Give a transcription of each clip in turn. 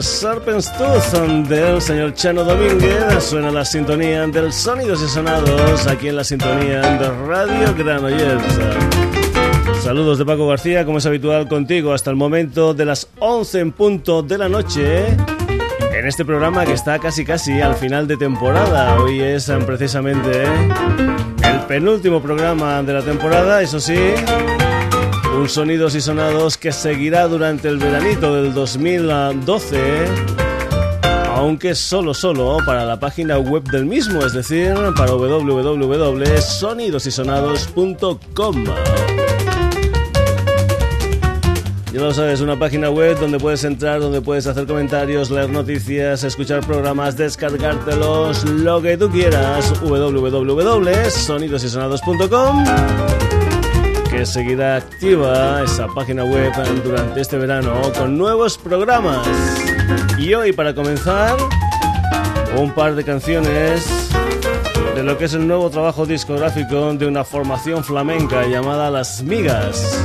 El Serpent's Tooth del señor Chano Domínguez, suena la sintonía del Sonidos y Sonados aquí en la sintonía de Radio Granollers. Saludos de Paco García, como es habitual contigo, hasta el momento de las 11 en punto de la noche. En este programa que está casi casi al final de temporada. Hoy es eh, precisamente el penúltimo programa de la temporada, eso sí. Un Sonidos y Sonados que seguirá durante el veranito del 2012, aunque solo, solo para la página web del mismo, es decir, para www.sonidosysonados.com. Ya lo sabes, una página web donde puedes entrar, donde puedes hacer comentarios, leer noticias, escuchar programas, descargártelos, lo que tú quieras. www.sonidosysonados.com seguirá activa esa página web durante este verano con nuevos programas. Y hoy, para comenzar, un par de canciones de lo que es el nuevo trabajo discográfico de una formación flamenca llamada Las Migas.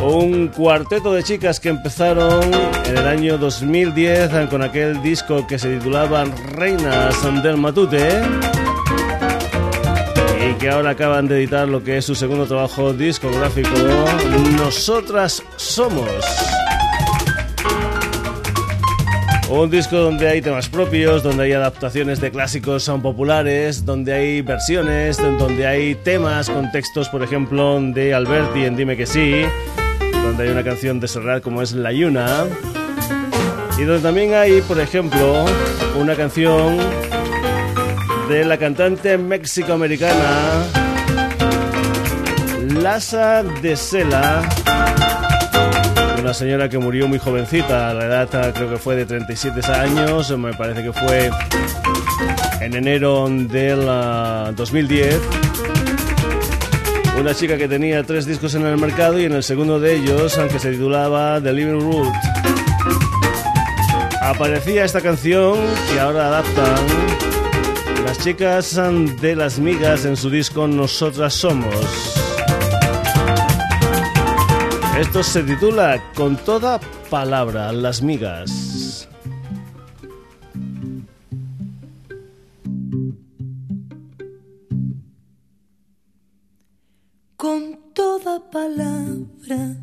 Un cuarteto de chicas que empezaron en el año 2010 con aquel disco que se titulaba Reinas del Matute que ahora acaban de editar lo que es su segundo trabajo discográfico, Nosotras Somos. Un disco donde hay temas propios, donde hay adaptaciones de clásicos son populares, donde hay versiones, donde hay temas con textos, por ejemplo, de Alberti en Dime que sí, donde hay una canción de Serrat como es La Yuna, y donde también hay, por ejemplo, una canción de la cantante mexicoamericana Lasa de Sela, una señora que murió muy jovencita, a la edad creo que fue de 37 años, me parece que fue en enero del 2010. Una chica que tenía tres discos en el mercado y en el segundo de ellos, aunque se titulaba The Living Root, aparecía esta canción que ahora adaptan chicas de las migas en su disco Nosotras Somos. Esto se titula Con toda palabra, las migas. Con toda palabra,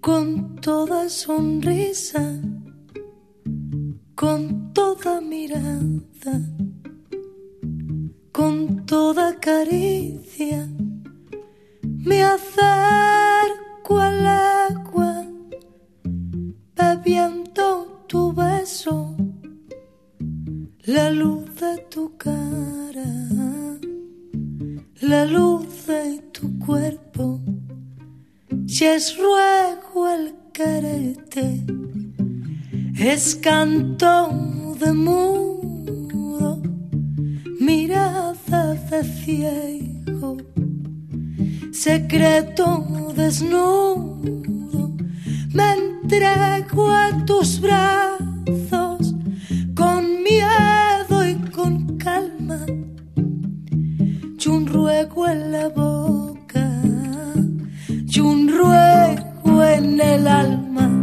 con toda sonrisa con toda mirada, con toda caricia, me acerco al agua, bebiendo tu beso, la luz de tu cara, la luz de tu cuerpo, si es ruego el quererte es canto de mudo, mirada de ciego, secreto desnudo, me entrego a tus brazos con miedo y con calma, y un ruego en la boca, y un ruego en el alma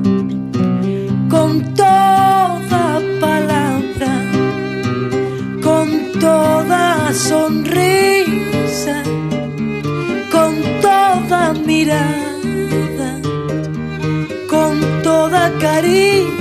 con toda caricia,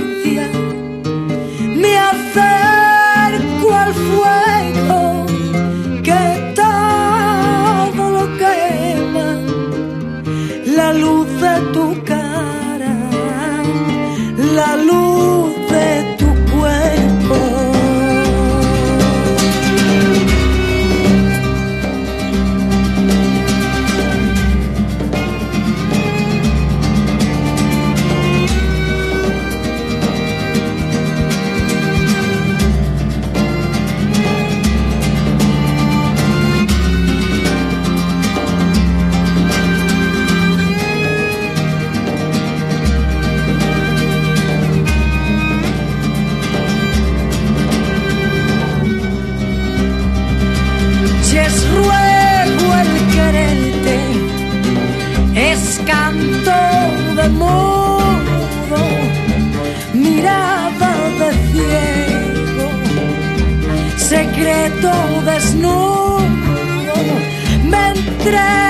me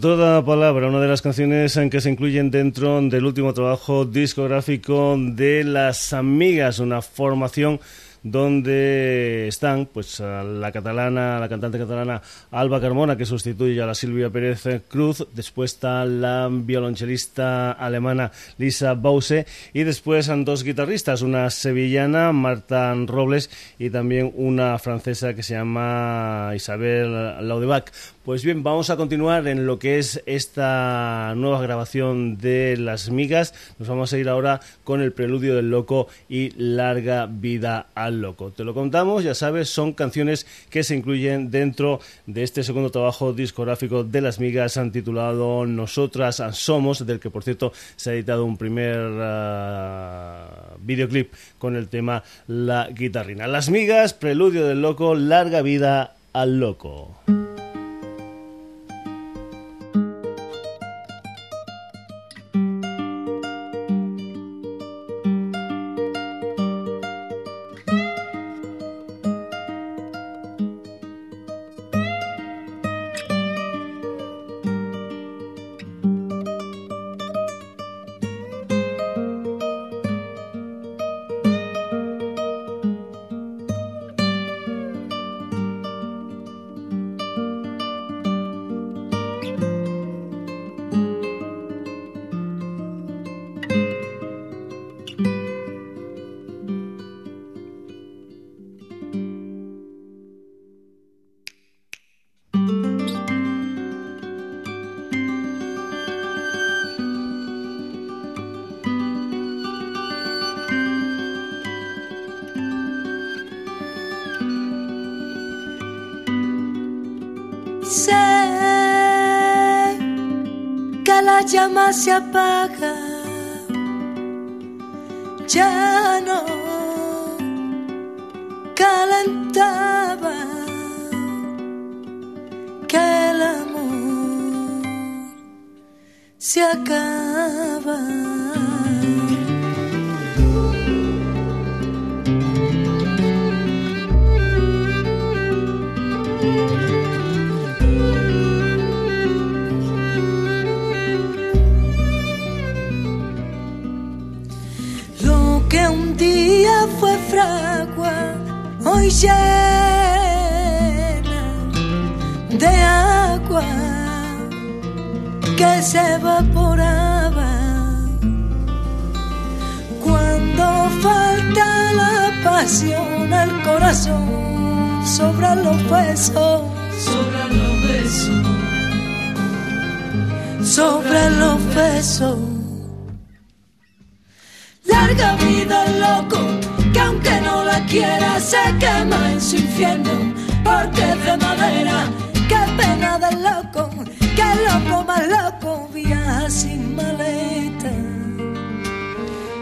Toda palabra, una de las canciones en que se incluyen dentro del último trabajo discográfico de Las Amigas, una formación donde están pues la catalana, la cantante catalana Alba Carmona que sustituye a la Silvia Pérez Cruz, después está la violonchelista alemana Lisa Bause y después han dos guitarristas, una sevillana Marta Robles y también una francesa que se llama Isabel Laudebac. Pues bien, vamos a continuar en lo que es esta nueva grabación de Las Migas. Nos vamos a ir ahora con el preludio del loco y larga vida al loco. Te lo contamos, ya sabes, son canciones que se incluyen dentro de este segundo trabajo discográfico de Las Migas, han titulado Nosotras Somos, del que por cierto se ha editado un primer uh, videoclip con el tema La Guitarrina. Las Migas, preludio del loco, larga vida al loco. Ya no calentaba que el amor se acaba. Llena de agua que se evaporaba. Cuando falta la pasión al corazón sobre los besos. Sobre los besos. Sobre los besos no la quiera se quema en su infierno porque es de madera. Qué pena del loco, que loco más loco viaja sin maleta.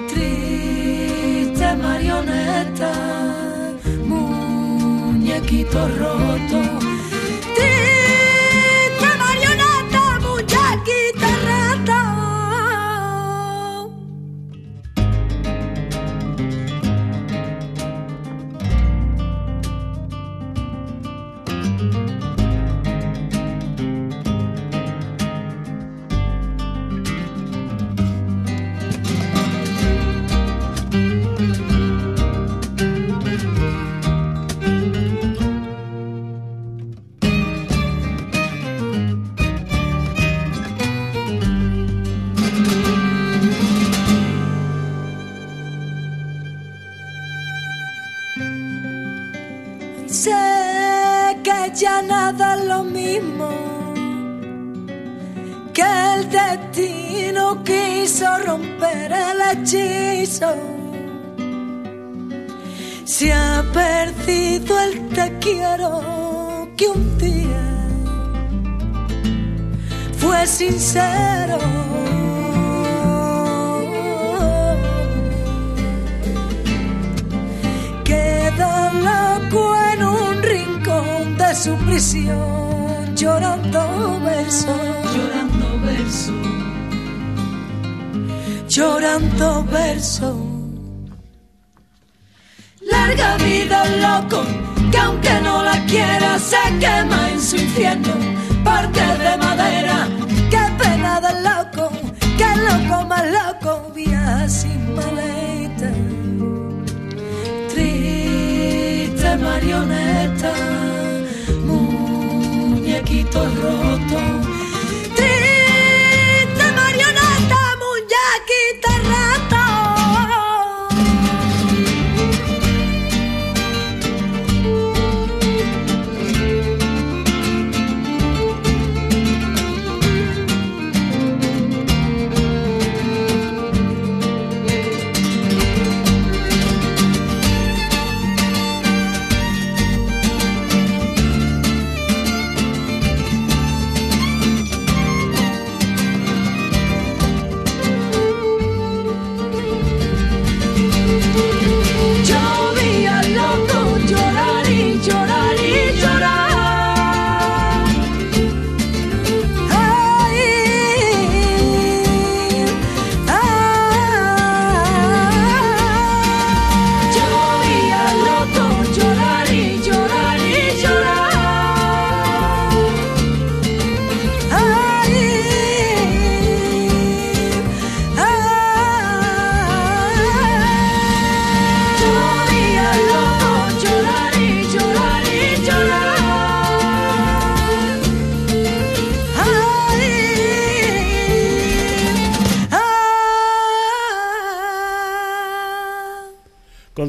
Triste marioneta, muñequito roto Sé que ya nada es lo mismo que el destino quiso romper el hechizo. Se ha perdido el te quiero que un día fue sincero. Queda la de su prisión, llorando verso, llorando verso, llorando verso. Larga vida loco, que aunque no la quiera se quema en su infierno, porque de madera, qué pena del loco, qué loco más loco, viaja sin maleta. Triste marioneta, muñequito roto.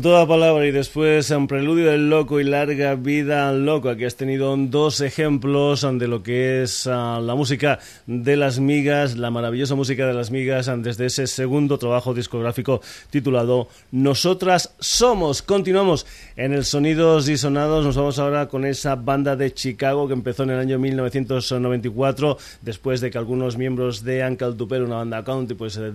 Toda palabra y después un preludio del loco y larga vida loco. Aquí has tenido dos ejemplos de lo que es ah, la música de las migas, la maravillosa música de las migas desde ese segundo trabajo discográfico titulado Nosotras Somos. Continuamos en el Sonidos y Sonados. Nos vamos ahora con esa banda de Chicago que empezó en el año 1994 después de que algunos miembros de Uncle Tupper, una banda country, pues eh,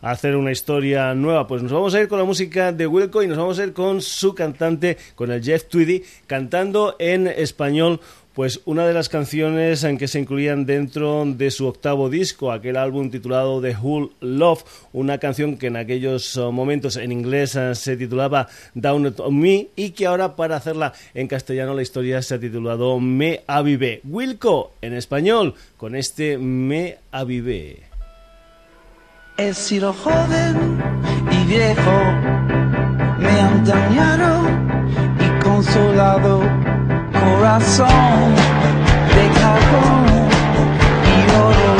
hacer una historia nueva. Pues nos vamos a ir con la música de Wilco y nos vamos a ir con su cantante, con el Jeff Tweedy, cantando en español. Pues una de las canciones en que se incluían dentro de su octavo disco, aquel álbum titulado The Whole Love, una canción que en aquellos uh, momentos en inglés uh, se titulaba Down on Me y que ahora para hacerla en castellano la historia se ha titulado Me Avivé. Wilco en español con este Me Avivé. He sido joven y viejo, me han dañado y consolado, corazón de carbón y oro.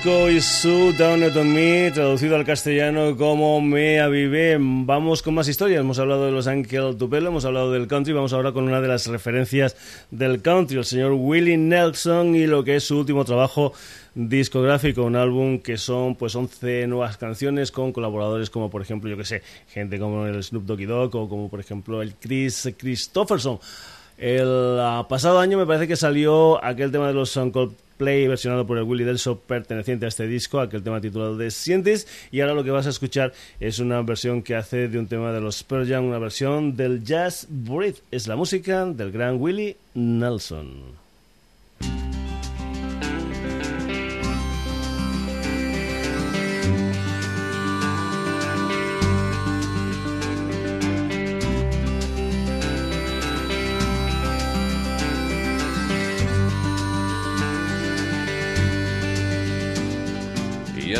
Wilco y su Down On Me, traducido al castellano como Me Avivé. Vamos con más historias. Hemos hablado de los Uncle Tupelo, hemos hablado del country. Vamos ahora con una de las referencias del country, el señor Willie Nelson y lo que es su último trabajo discográfico, un álbum que son pues 11 nuevas canciones con colaboradores como por ejemplo, yo que sé, gente como el Snoop Doggy Dogg o como por ejemplo el Chris Christopherson. El ah, pasado año me parece que salió aquel tema de los Uncle Play versionado por el Willy Delso perteneciente a este disco, aquel tema titulado The Sientes y ahora lo que vas a escuchar es una versión que hace de un tema de los Pearl una versión del Jazz Breath, es la música del gran Willie Nelson.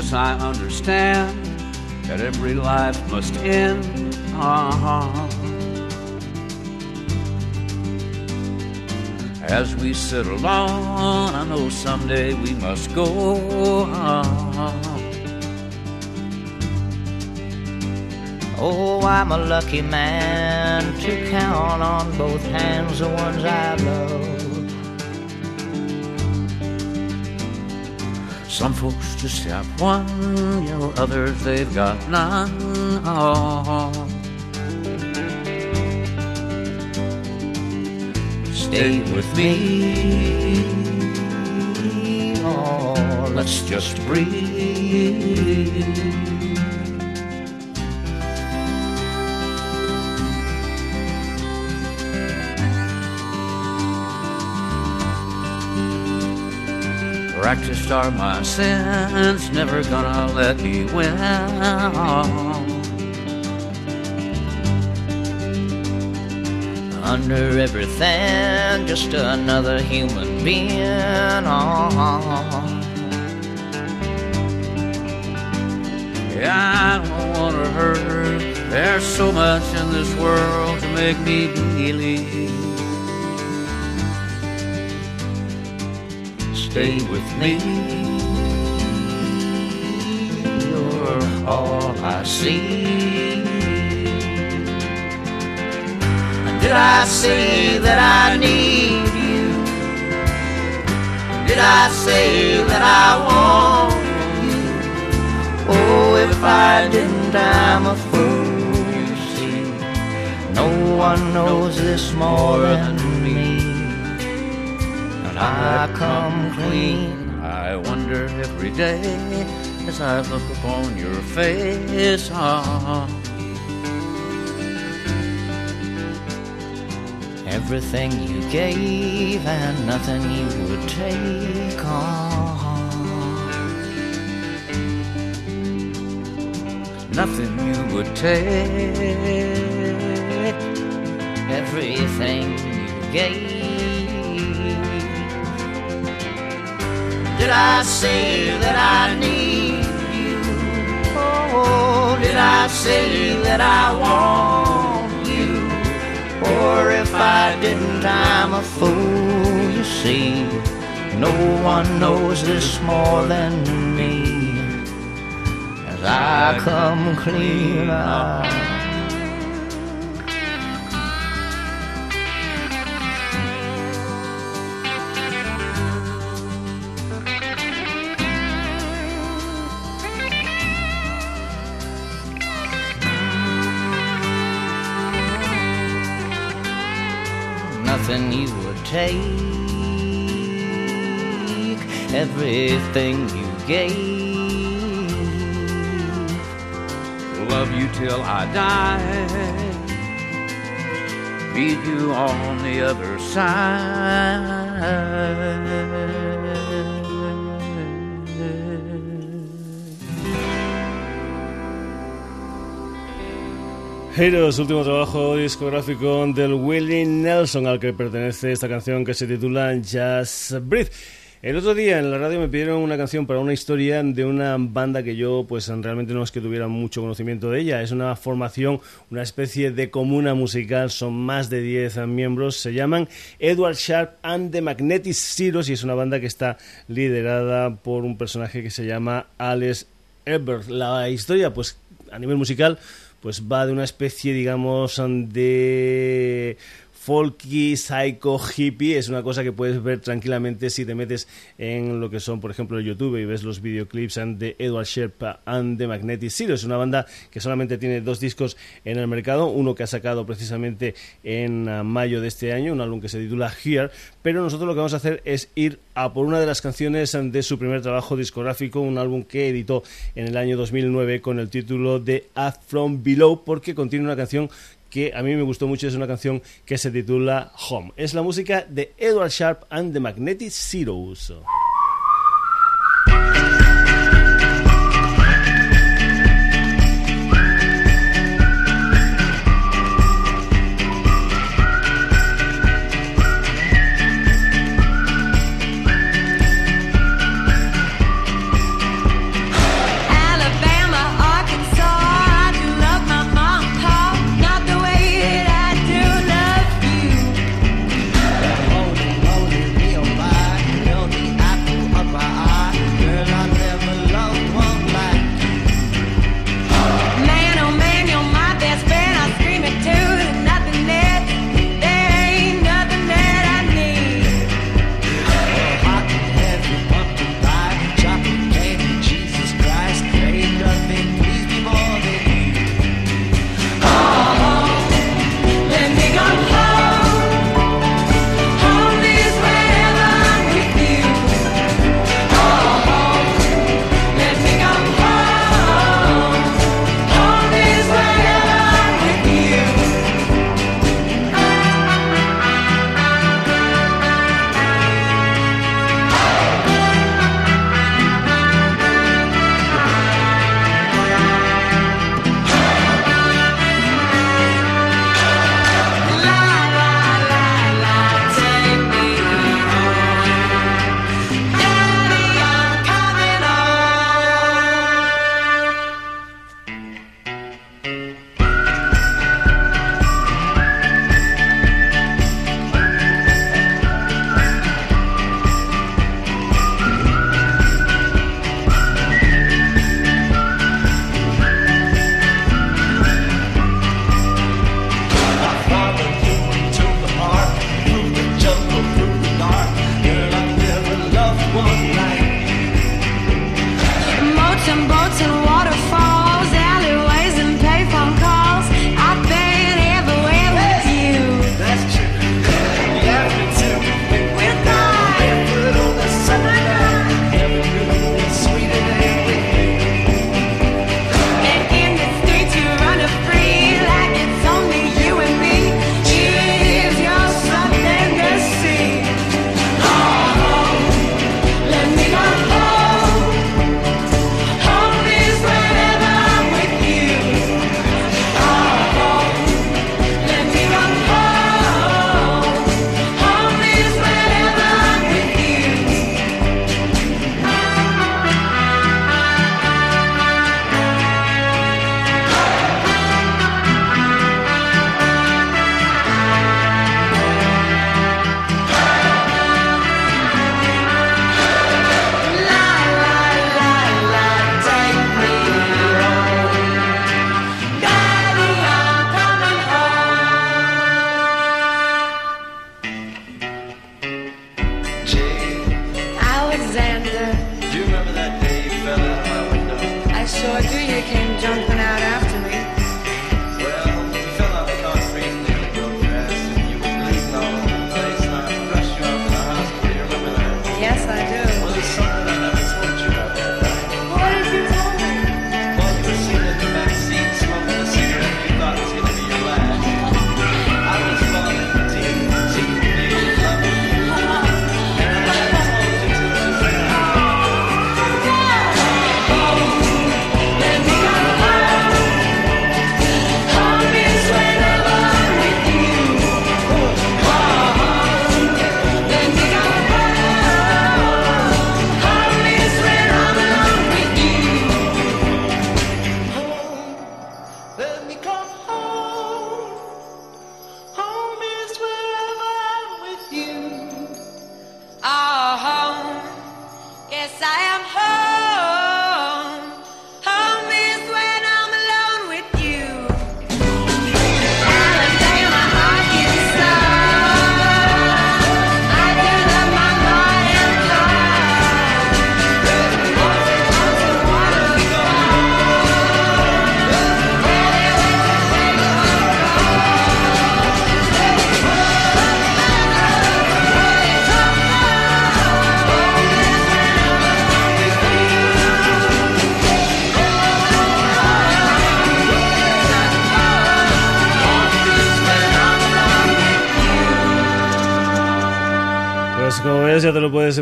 Yes, I understand that every life must end. Uh-huh. As we sit alone, I know someday we must go. Uh-huh. Oh, I'm a lucky man to count on both hands the ones I love. Some folks just have one, you know, others they've got none. Oh. Stay with me. Oh, let's just breathe. Practiced are my sins, never gonna let me win. Under everything, just another human being. Yeah, I don't wanna hurt. There's so much in this world to make me believe. Stay with me. You're all I see. Did I say that I need you? Did I say that I want you? Oh, if I didn't, I'm a fool, you see. No one knows this more than I come clean. I wonder every day as I look upon your face. Oh. Everything you gave and nothing you would take on. Nothing you would take. Everything you gave Did I say that I need you? Oh, did I say that I want you? Or if I didn't, I'm a fool, you see. No one knows this more than me. As I come clean out. Nothing you would take, everything you gave. Love you till I die, meet you on the other side. Heroes, último trabajo discográfico del Willie Nelson, al que pertenece esta canción que se titula Just Breathe. El otro día en la radio me pidieron una canción para una historia de una banda que yo pues realmente no es que tuviera mucho conocimiento de ella. Es una formación, una especie de comuna musical, son más de 10 miembros. Se llaman Edward Sharp and the Magnetic Zeros y es una banda que está liderada por un personaje que se llama Alex Ebert. La historia pues a nivel musical pues va de una especie digamos de folky, psycho, hippie, es una cosa que puedes ver tranquilamente si te metes en lo que son, por ejemplo, YouTube y ves los videoclips de Edward Sherpa and the Magnetic Zero. Es una banda que solamente tiene dos discos en el mercado, uno que ha sacado precisamente en ah, mayo de este año, un álbum que se titula Here, pero nosotros lo que vamos a hacer es ir a por una de las canciones de su primer trabajo discográfico, un álbum que editó en el año 2009 con el título de Up From Below, porque contiene una canción que a mí me gustó mucho, es una canción que se titula Home. Es la música de Edward Sharp and the Magnetic Zeros.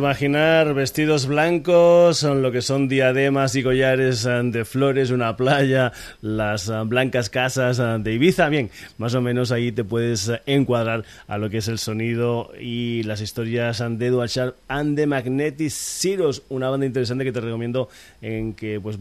Imaginar, vestidos blancos, son lo que son diademas y collares eh, de flores, una playa, las eh, blancas casas eh, de Ibiza. Bien, más o menos ahí te puedes encuadrar a lo que es el sonido y las historias de Edward Sharp and the Magnetic Zeros, una banda interesante que te recomiendo en que pues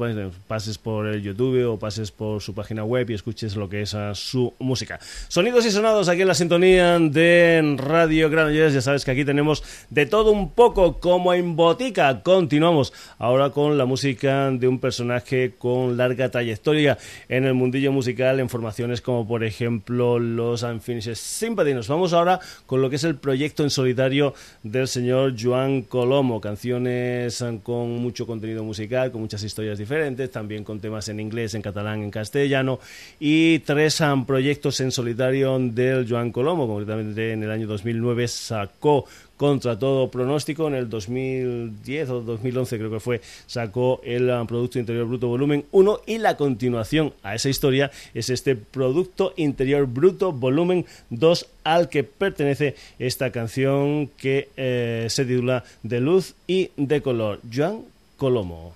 pases por el YouTube o pases por su página web y escuches lo que es su música. Sonidos y sonados aquí en la sintonía de Radio Granollers, ya sabes que aquí tenemos de todo un poco como en botica. Continuamos ahora con la música de un personaje con larga trayectoria en el mundillo musical en formaciones como por ejemplo los Unfinished Sympathy. Nos vamos ahora con lo que es el proyecto en solitario del señor Joan Colomo. Canciones con mucho contenido musical, con muchas historias diferentes, también con temas en inglés, en catalán, en castellano y tres proyectos en solitario del Joan Colomo. Concretamente en el año 2009 sacó contra todo pronóstico. En el 2010 o 2011 creo que fue, sacó el um, Producto Interior Bruto Volumen 1 y la continuación a esa historia es este Producto Interior Bruto Volumen 2 al que pertenece esta canción que eh, se titula De Luz y de Color. Joan Colomo.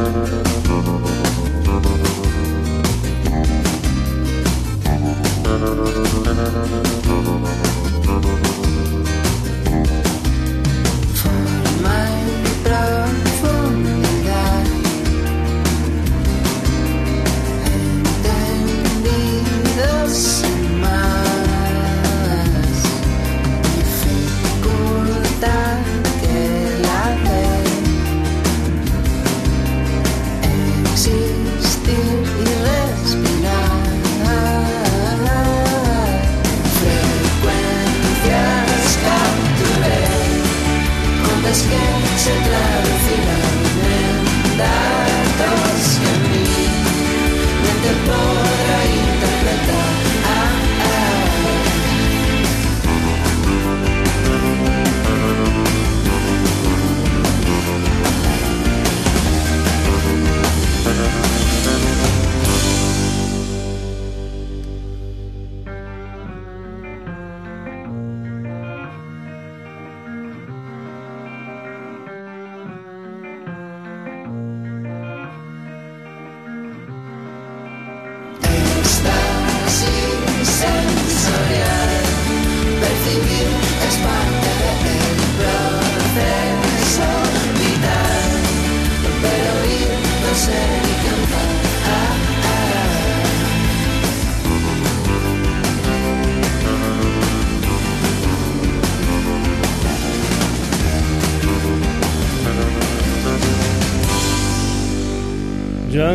Follow my love.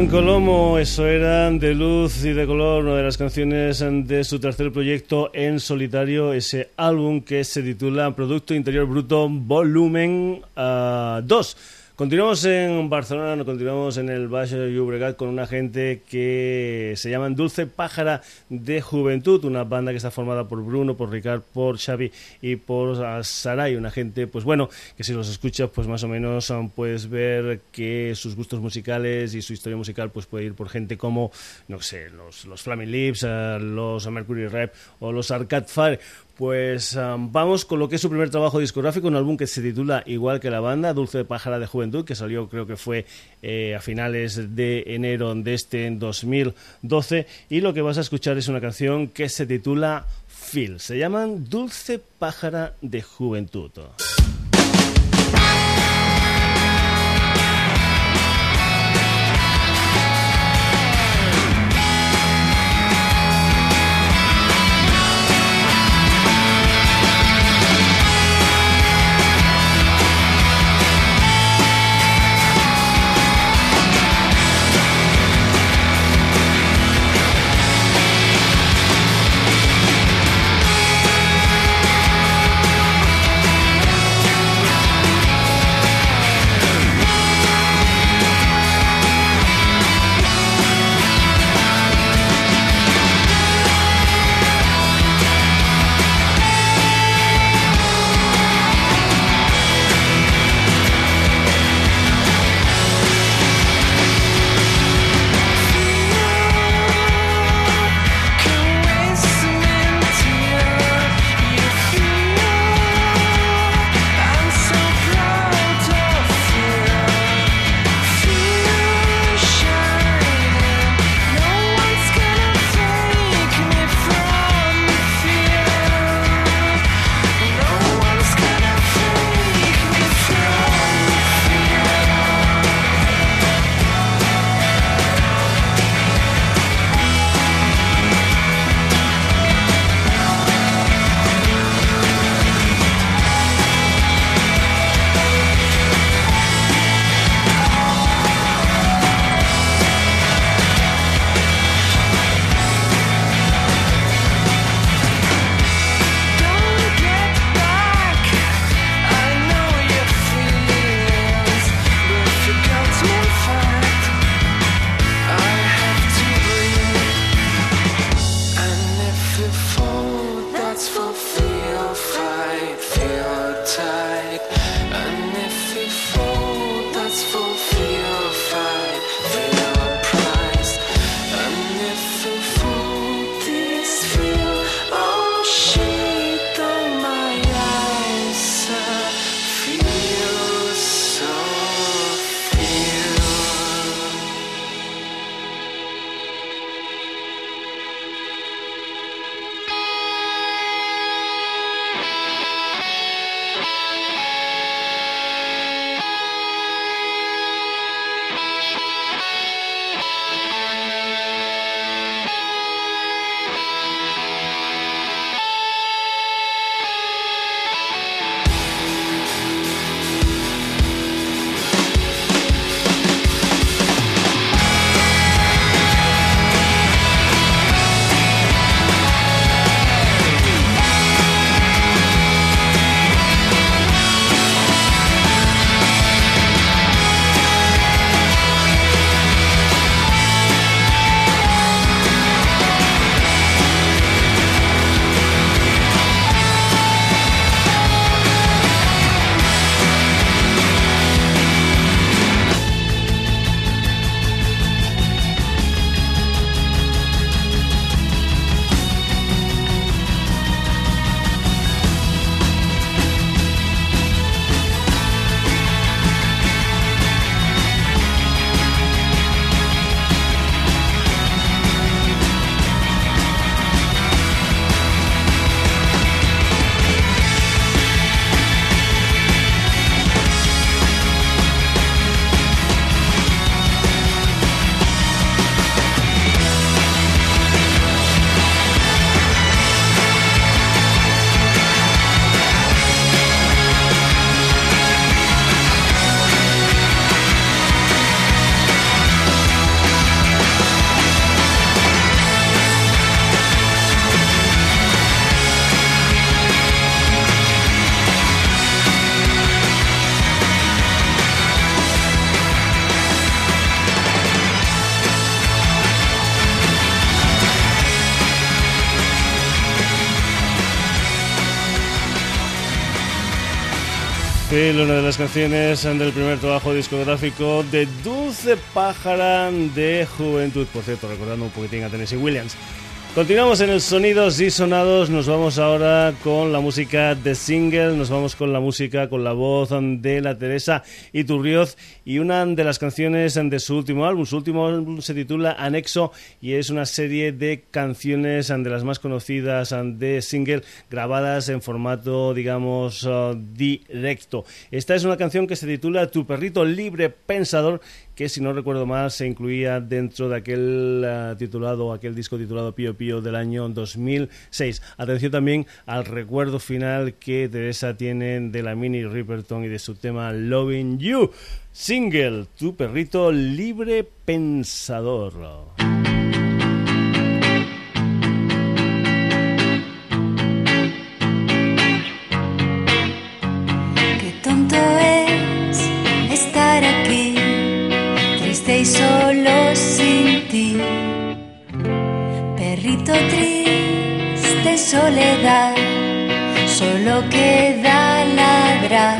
Joan Colomo, eso era de luz y de color, una de las canciones de su tercer proyecto en solitario, ese álbum que se titula Producto Interior Bruto Volumen 2. Ah, Continuamos en Barcelona, continuamos en el Valle Llobregat con una gente que se llama Dulce Pájara de Juventud, una banda que está formada por Bruno, por Ricard, por Xavi y por Saray, una gente, pues bueno, que si los escuchas, pues más o menos um, puedes ver que sus gustos musicales y su historia musical pues puede ir por gente como, no sé, los, los Flaming Lips, uh, los Mercury Rap o los Arcade Fire. Pues vamos con lo que es su primer trabajo discográfico, un álbum que se titula igual que la banda, Dulce Pájara de Juventud, que salió creo que fue eh, a finales de enero de este 2012. Y lo que vas a escuchar es una canción que se titula Phil. Se llaman Dulce Pájara de Juventud. Una de las canciones del primer trabajo discográfico de Dulce Pájara de Juventud. Por cierto, recordando un poquitín a Tennessee Williams. Continuamos en el Sonidos y Sonados, nos vamos ahora con la música de single, nos vamos con la música, con la voz de la Teresa Iturrioz y una de las canciones de su último álbum. Su último álbum se titula Anexo y es una serie de canciones de las más conocidas de single grabadas en formato, digamos, directo. Esta es una canción que se titula Tu perrito libre pensador que si no recuerdo mal se incluía dentro de aquel uh, titulado, aquel disco titulado Pío Pío del año 2006. Atención también al recuerdo final que Teresa tiene de la Mini Riperton y de su tema Loving You. Single, tu perrito libre pensador. Triste, soledad, solo queda ladrar.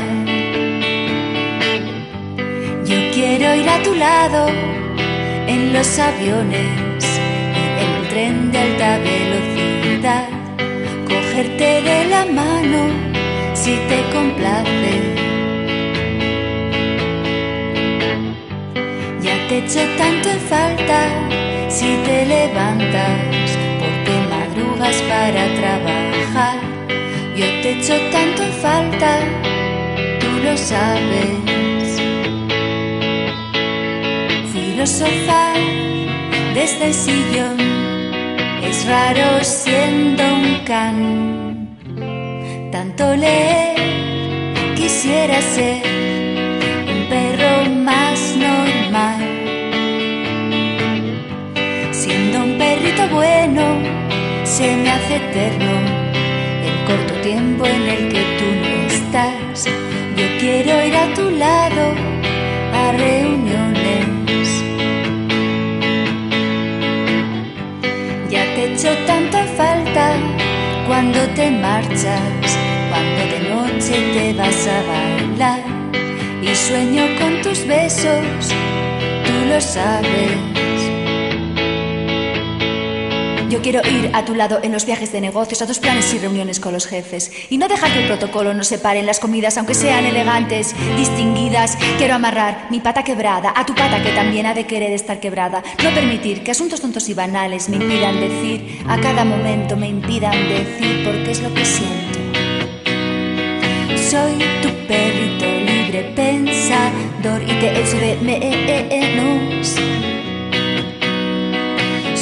Yo quiero ir a tu lado en los aviones y en el tren de alta velocidad, cogerte de la mano si te complace te echo tanto en falta si te levantas madrugas para trabajar. Yo te echo tanto falta, tú lo sabes. Filosofar desde el sillón es raro siendo un can. Tanto leer quisiera ser un perro más normal un perrito bueno se me hace eterno el corto tiempo en el que tú no estás. Yo quiero ir a tu lado a reuniones. Ya te echo tanta falta cuando te marchas, cuando de noche te vas a bailar y sueño con tus besos, tú lo sabes. Yo quiero ir a tu lado en los viajes de negocios, a tus planes y reuniones con los jefes. Y no dejar que el protocolo nos separe en las comidas, aunque sean elegantes, distinguidas. Quiero amarrar mi pata quebrada a tu pata que también ha de querer estar quebrada. No permitir que asuntos tontos y banales me impidan decir, a cada momento me impidan decir porque es lo que siento. Soy tu perrito libre pensador y te echo de menos.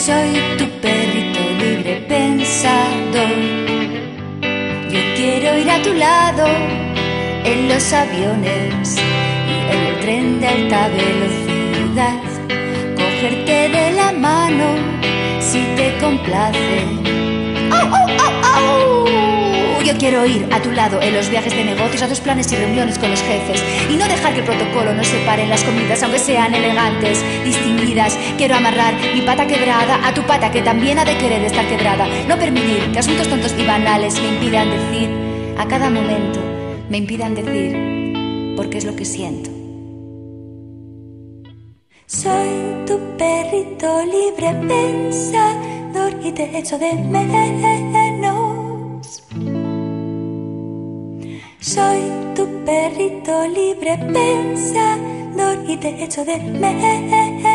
Soy tu perrito Yo quiero ir a tu lado en los aviones y en el tren de alta velocidad. Cogerte de la mano si te complace. ¡Oh, oh, oh, quiero ir a tu lado en los viajes de negocios, a tus planes y reuniones con los jefes. Y no dejar que el protocolo nos separe en las comidas, aunque sean elegantes, distinguidas. Quiero amarrar mi pata quebrada a tu pata que también ha de querer estar quebrada. No permitir que asuntos tontos y banales me impidan decir a cada momento, me impidan decir porque es lo que siento. Soy tu perrito libre pensador y te echo de menos. Soy tu perrito libre pensador y te echo de menos.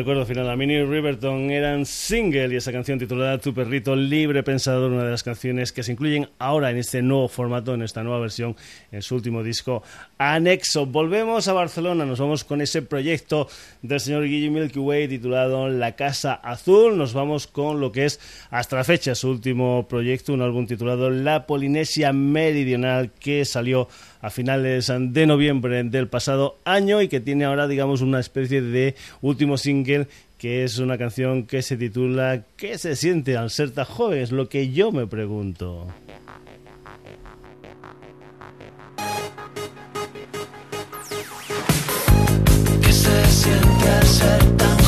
Recuerdo final, a Mini Riverton eran single y esa canción titulada Tu perrito libre pensador, una de las canciones que se incluyen ahora en este nuevo formato, en esta nueva versión, en su último disco Anexo. Volvemos a Barcelona, nos vamos con ese proyecto del señor Guillermo Milky Way titulado La Casa Azul. Nos vamos con lo que es hasta la fecha su último proyecto, un álbum titulado La Polinesia Meridional que salió a finales de noviembre del pasado año y que tiene ahora, digamos, una especie de último single que es una canción que se titula ¿Qué se siente al ser tan joven? Es lo que yo me pregunto. ¿Qué se siente al ser tan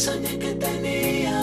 Eso es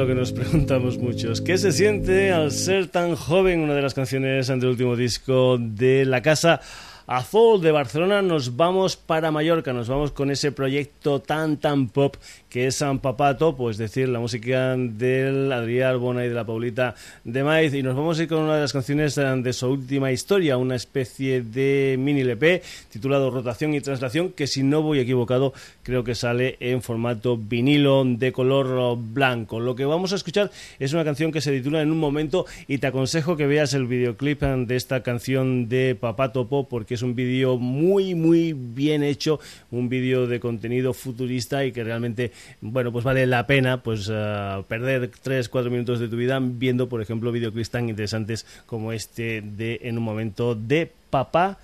lo que nos preguntamos muchos. ¿Qué se siente al ser tan joven? Una de las canciones del último disco de La Casa Azul de Barcelona nos vamos para Mallorca, nos vamos con ese proyecto tan tan pop que es San Papato, pues decir, la música del Adrián Bona y de la Paulita de Maiz. Y nos vamos a ir con una de las canciones de su última historia, una especie de mini LP titulado Rotación y Translación, que si no voy equivocado, creo que sale en formato vinilo de color blanco. Lo que vamos a escuchar es una canción que se titula En un momento y te aconsejo que veas el videoclip de esta canción de Papato Pop porque es un vídeo muy, muy bien hecho, un vídeo de contenido futurista y que realmente bueno, pues vale la pena pues uh, perder 3, 4 minutos de tu vida viendo, por ejemplo, videoclips tan interesantes como este de En un momento de Papá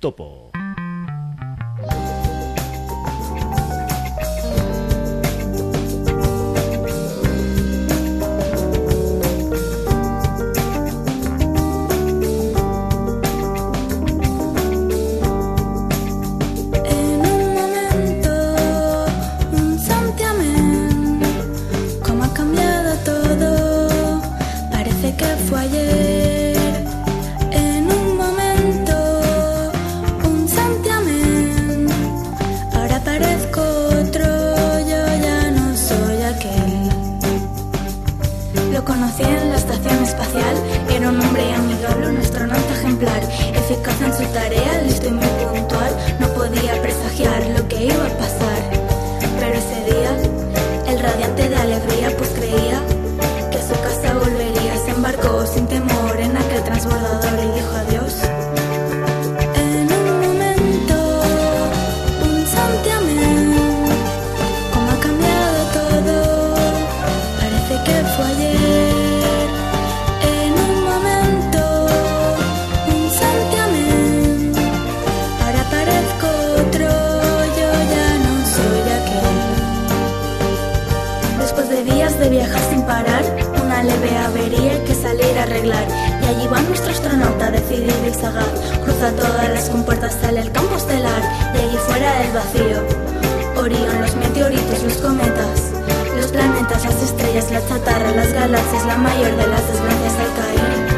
Topo. Las compuertas, sale el campo estelar. Y allí fuera del vacío. Orión, los meteoritos, los cometas. Los planetas, las estrellas, la chatarra, las galaxias, la mayor de las desgracias al caer.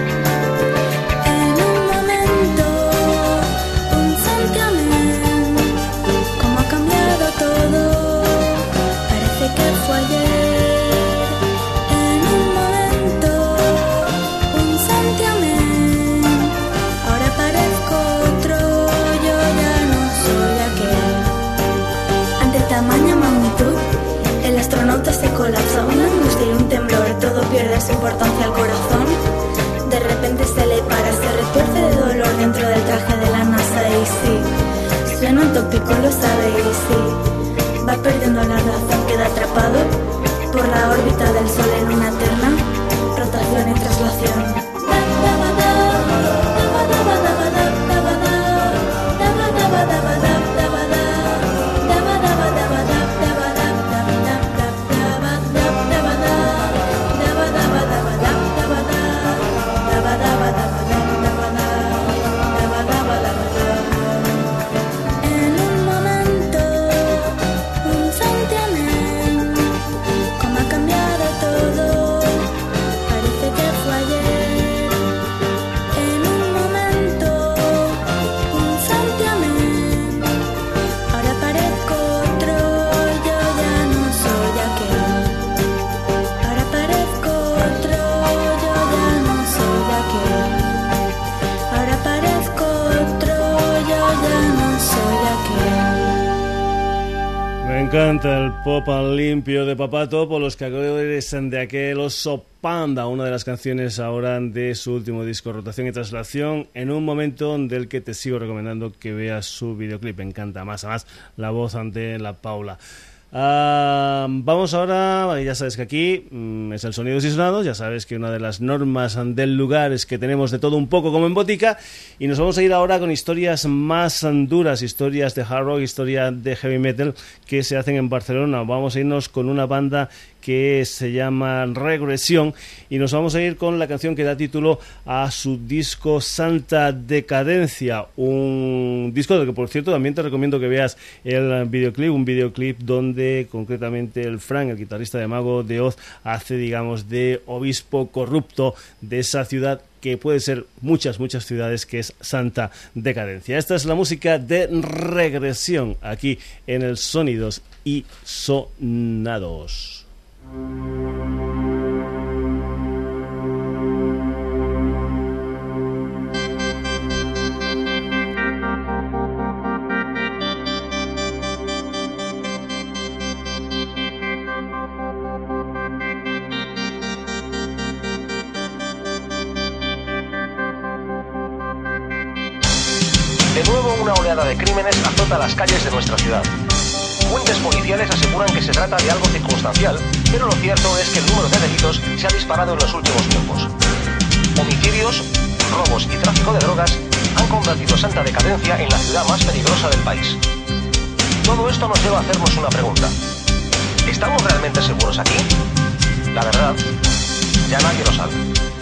Importancia al corazón. De repente se le para, se retuerce de dolor dentro del traje de la NASA y sí, suena tópico, lo sabe y sí, va perdiendo la razón, queda atrapado por la órbita del Sol en una el pop limpio de Papato por los cagadores de aquel oso panda, una de las canciones ahora de su último disco, Rotación y Traslación, en un momento del que te sigo recomendando que veas su videoclip. Encanta más a más la voz ante la Paula. Ah, vamos ahora, ya sabes que aquí mm, es el sonido y ya sabes que una de las normas del lugar es que tenemos de todo un poco como en botica y nos vamos a ir ahora con historias más duras, historias de hard rock, historias de heavy metal que se hacen en Barcelona. Vamos a irnos con una banda que se llama Regresión y nos vamos a ir con la canción que da título a su disco Santa Decadencia, un disco del que por cierto también te recomiendo que veas el videoclip, un videoclip donde concretamente el Frank, el guitarrista de Mago de Oz, hace digamos de obispo corrupto de esa ciudad que puede ser muchas, muchas ciudades, que es Santa Decadencia. Esta es la música de regresión aquí en el Sonidos y Sonados. De nuevo una oleada de crímenes azota las calles de nuestra ciudad. Fuentes policiales aseguran que se trata de algo circunstancial, pero lo cierto es que el número de delitos se ha disparado en los últimos tiempos. Homicidios, robos y tráfico de drogas han convertido Santa Decadencia en la ciudad más peligrosa del país. Todo esto nos lleva a hacernos una pregunta. ¿Estamos realmente seguros aquí? La verdad, ya nadie lo sabe.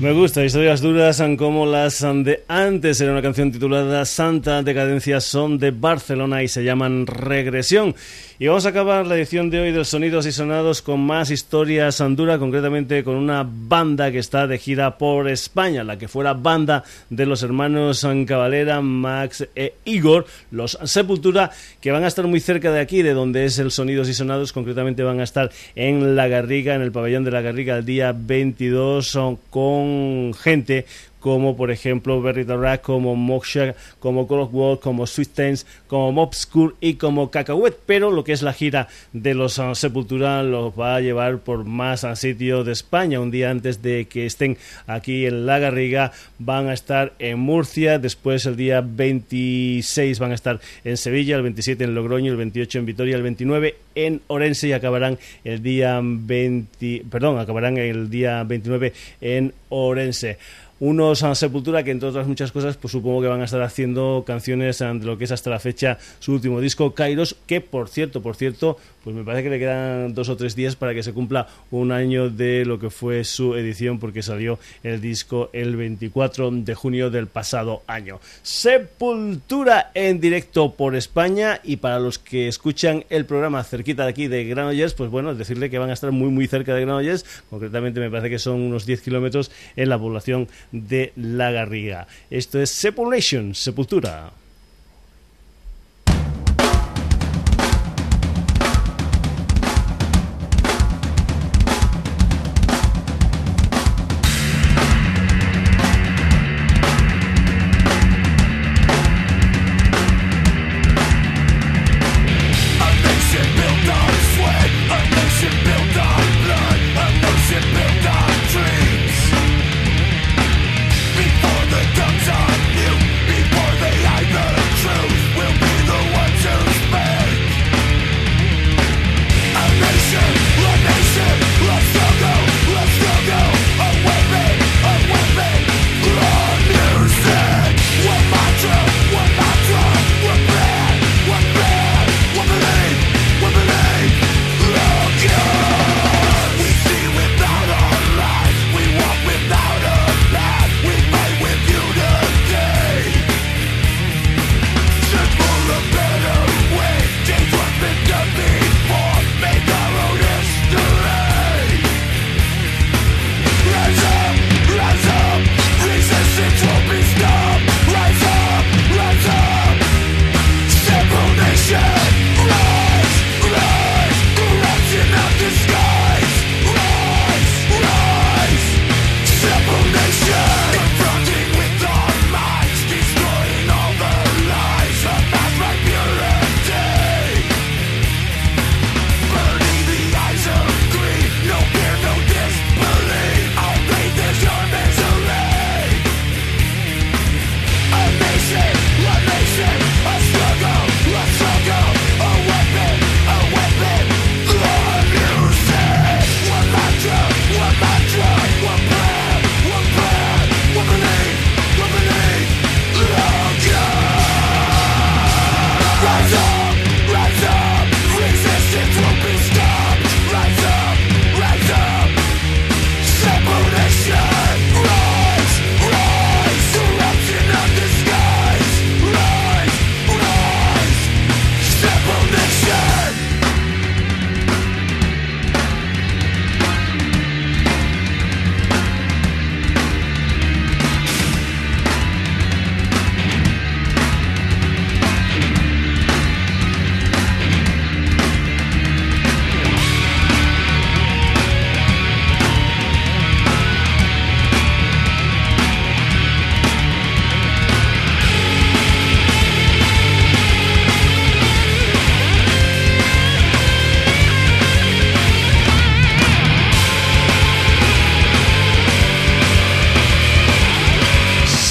Me gusta, historias duras como las de antes. Era una canción titulada Santa Decadencia son de Barcelona y se llaman Regresión. Y vamos a acabar la edición de hoy de Sonidos y Sonados con más historias andura, concretamente con una banda que está de gira por España, la que fuera banda de los hermanos Cavalera, Max e Igor, los Sepultura, que van a estar muy cerca de aquí, de donde es el Sonidos y Sonados, concretamente van a estar en La Garriga, en el pabellón de La Garriga, el día 22 con gente como por ejemplo Berry Rack, como Moksha, como of como Sweet Tense, como Mobscure y como Cacahuet, pero lo que es la gira de los uh, Sepultura los va a llevar por más a sitio de España. Un día antes de que estén aquí en La Garriga van a estar en Murcia, después el día 26 van a estar en Sevilla, el 27 en Logroño, el 28 en Vitoria, el 29 en Orense y acabarán el día 20, perdón, acabarán el día 29 en Orense unos a Sepultura que entre otras muchas cosas pues supongo que van a estar haciendo canciones de lo que es hasta la fecha su último disco Kairos que por cierto por cierto pues me parece que le quedan dos o tres días para que se cumpla un año de lo que fue su edición porque salió el disco el 24 de junio del pasado año. Sepultura en directo por España y para los que escuchan el programa cerquita de aquí de Granollers pues bueno decirle que van a estar muy muy cerca de Granollers. Concretamente me parece que son unos 10 kilómetros en la población de La Garriga. Esto es Sepulation, Sepultura.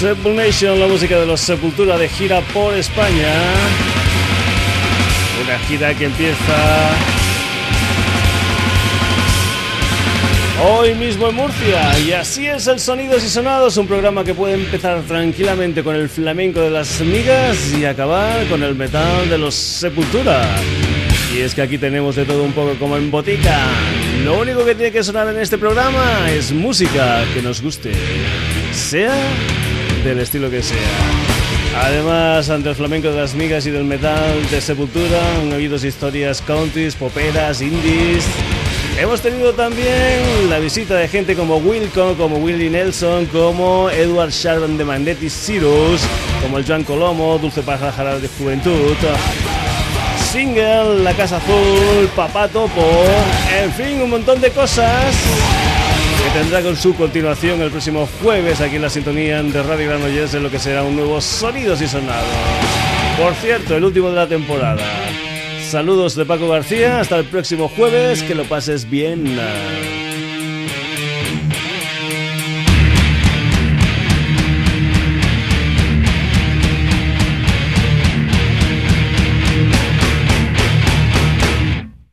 La música de los Sepultura de gira por España. Una gira que empieza hoy mismo en Murcia. Y así es el Sonidos y Sonados, un programa que puede empezar tranquilamente con el flamenco de las migas y acabar con el metal de los Sepultura. Y es que aquí tenemos de todo un poco como en botica Lo único que tiene que sonar en este programa es música que nos guste, sea del estilo que sea. Además, ante el flamenco de las migas y del metal de Sepultura, han habido historias countries, poperas, indies. Hemos tenido también la visita de gente como Wilco, como Willie Nelson, como Edward Sharman de Magnetic Cyrus, como el Joan Colomo, Dulce Pájaro de Juventud. Single, La Casa Azul, Papá Topo, en fin, un montón de cosas que tendrá con su continuación el próximo jueves aquí en la sintonía de Radio Granollers en lo que será un nuevo Sonidos y Sonados. Por cierto, el último de la temporada. Saludos de Paco García, hasta el próximo jueves, que lo pases bien.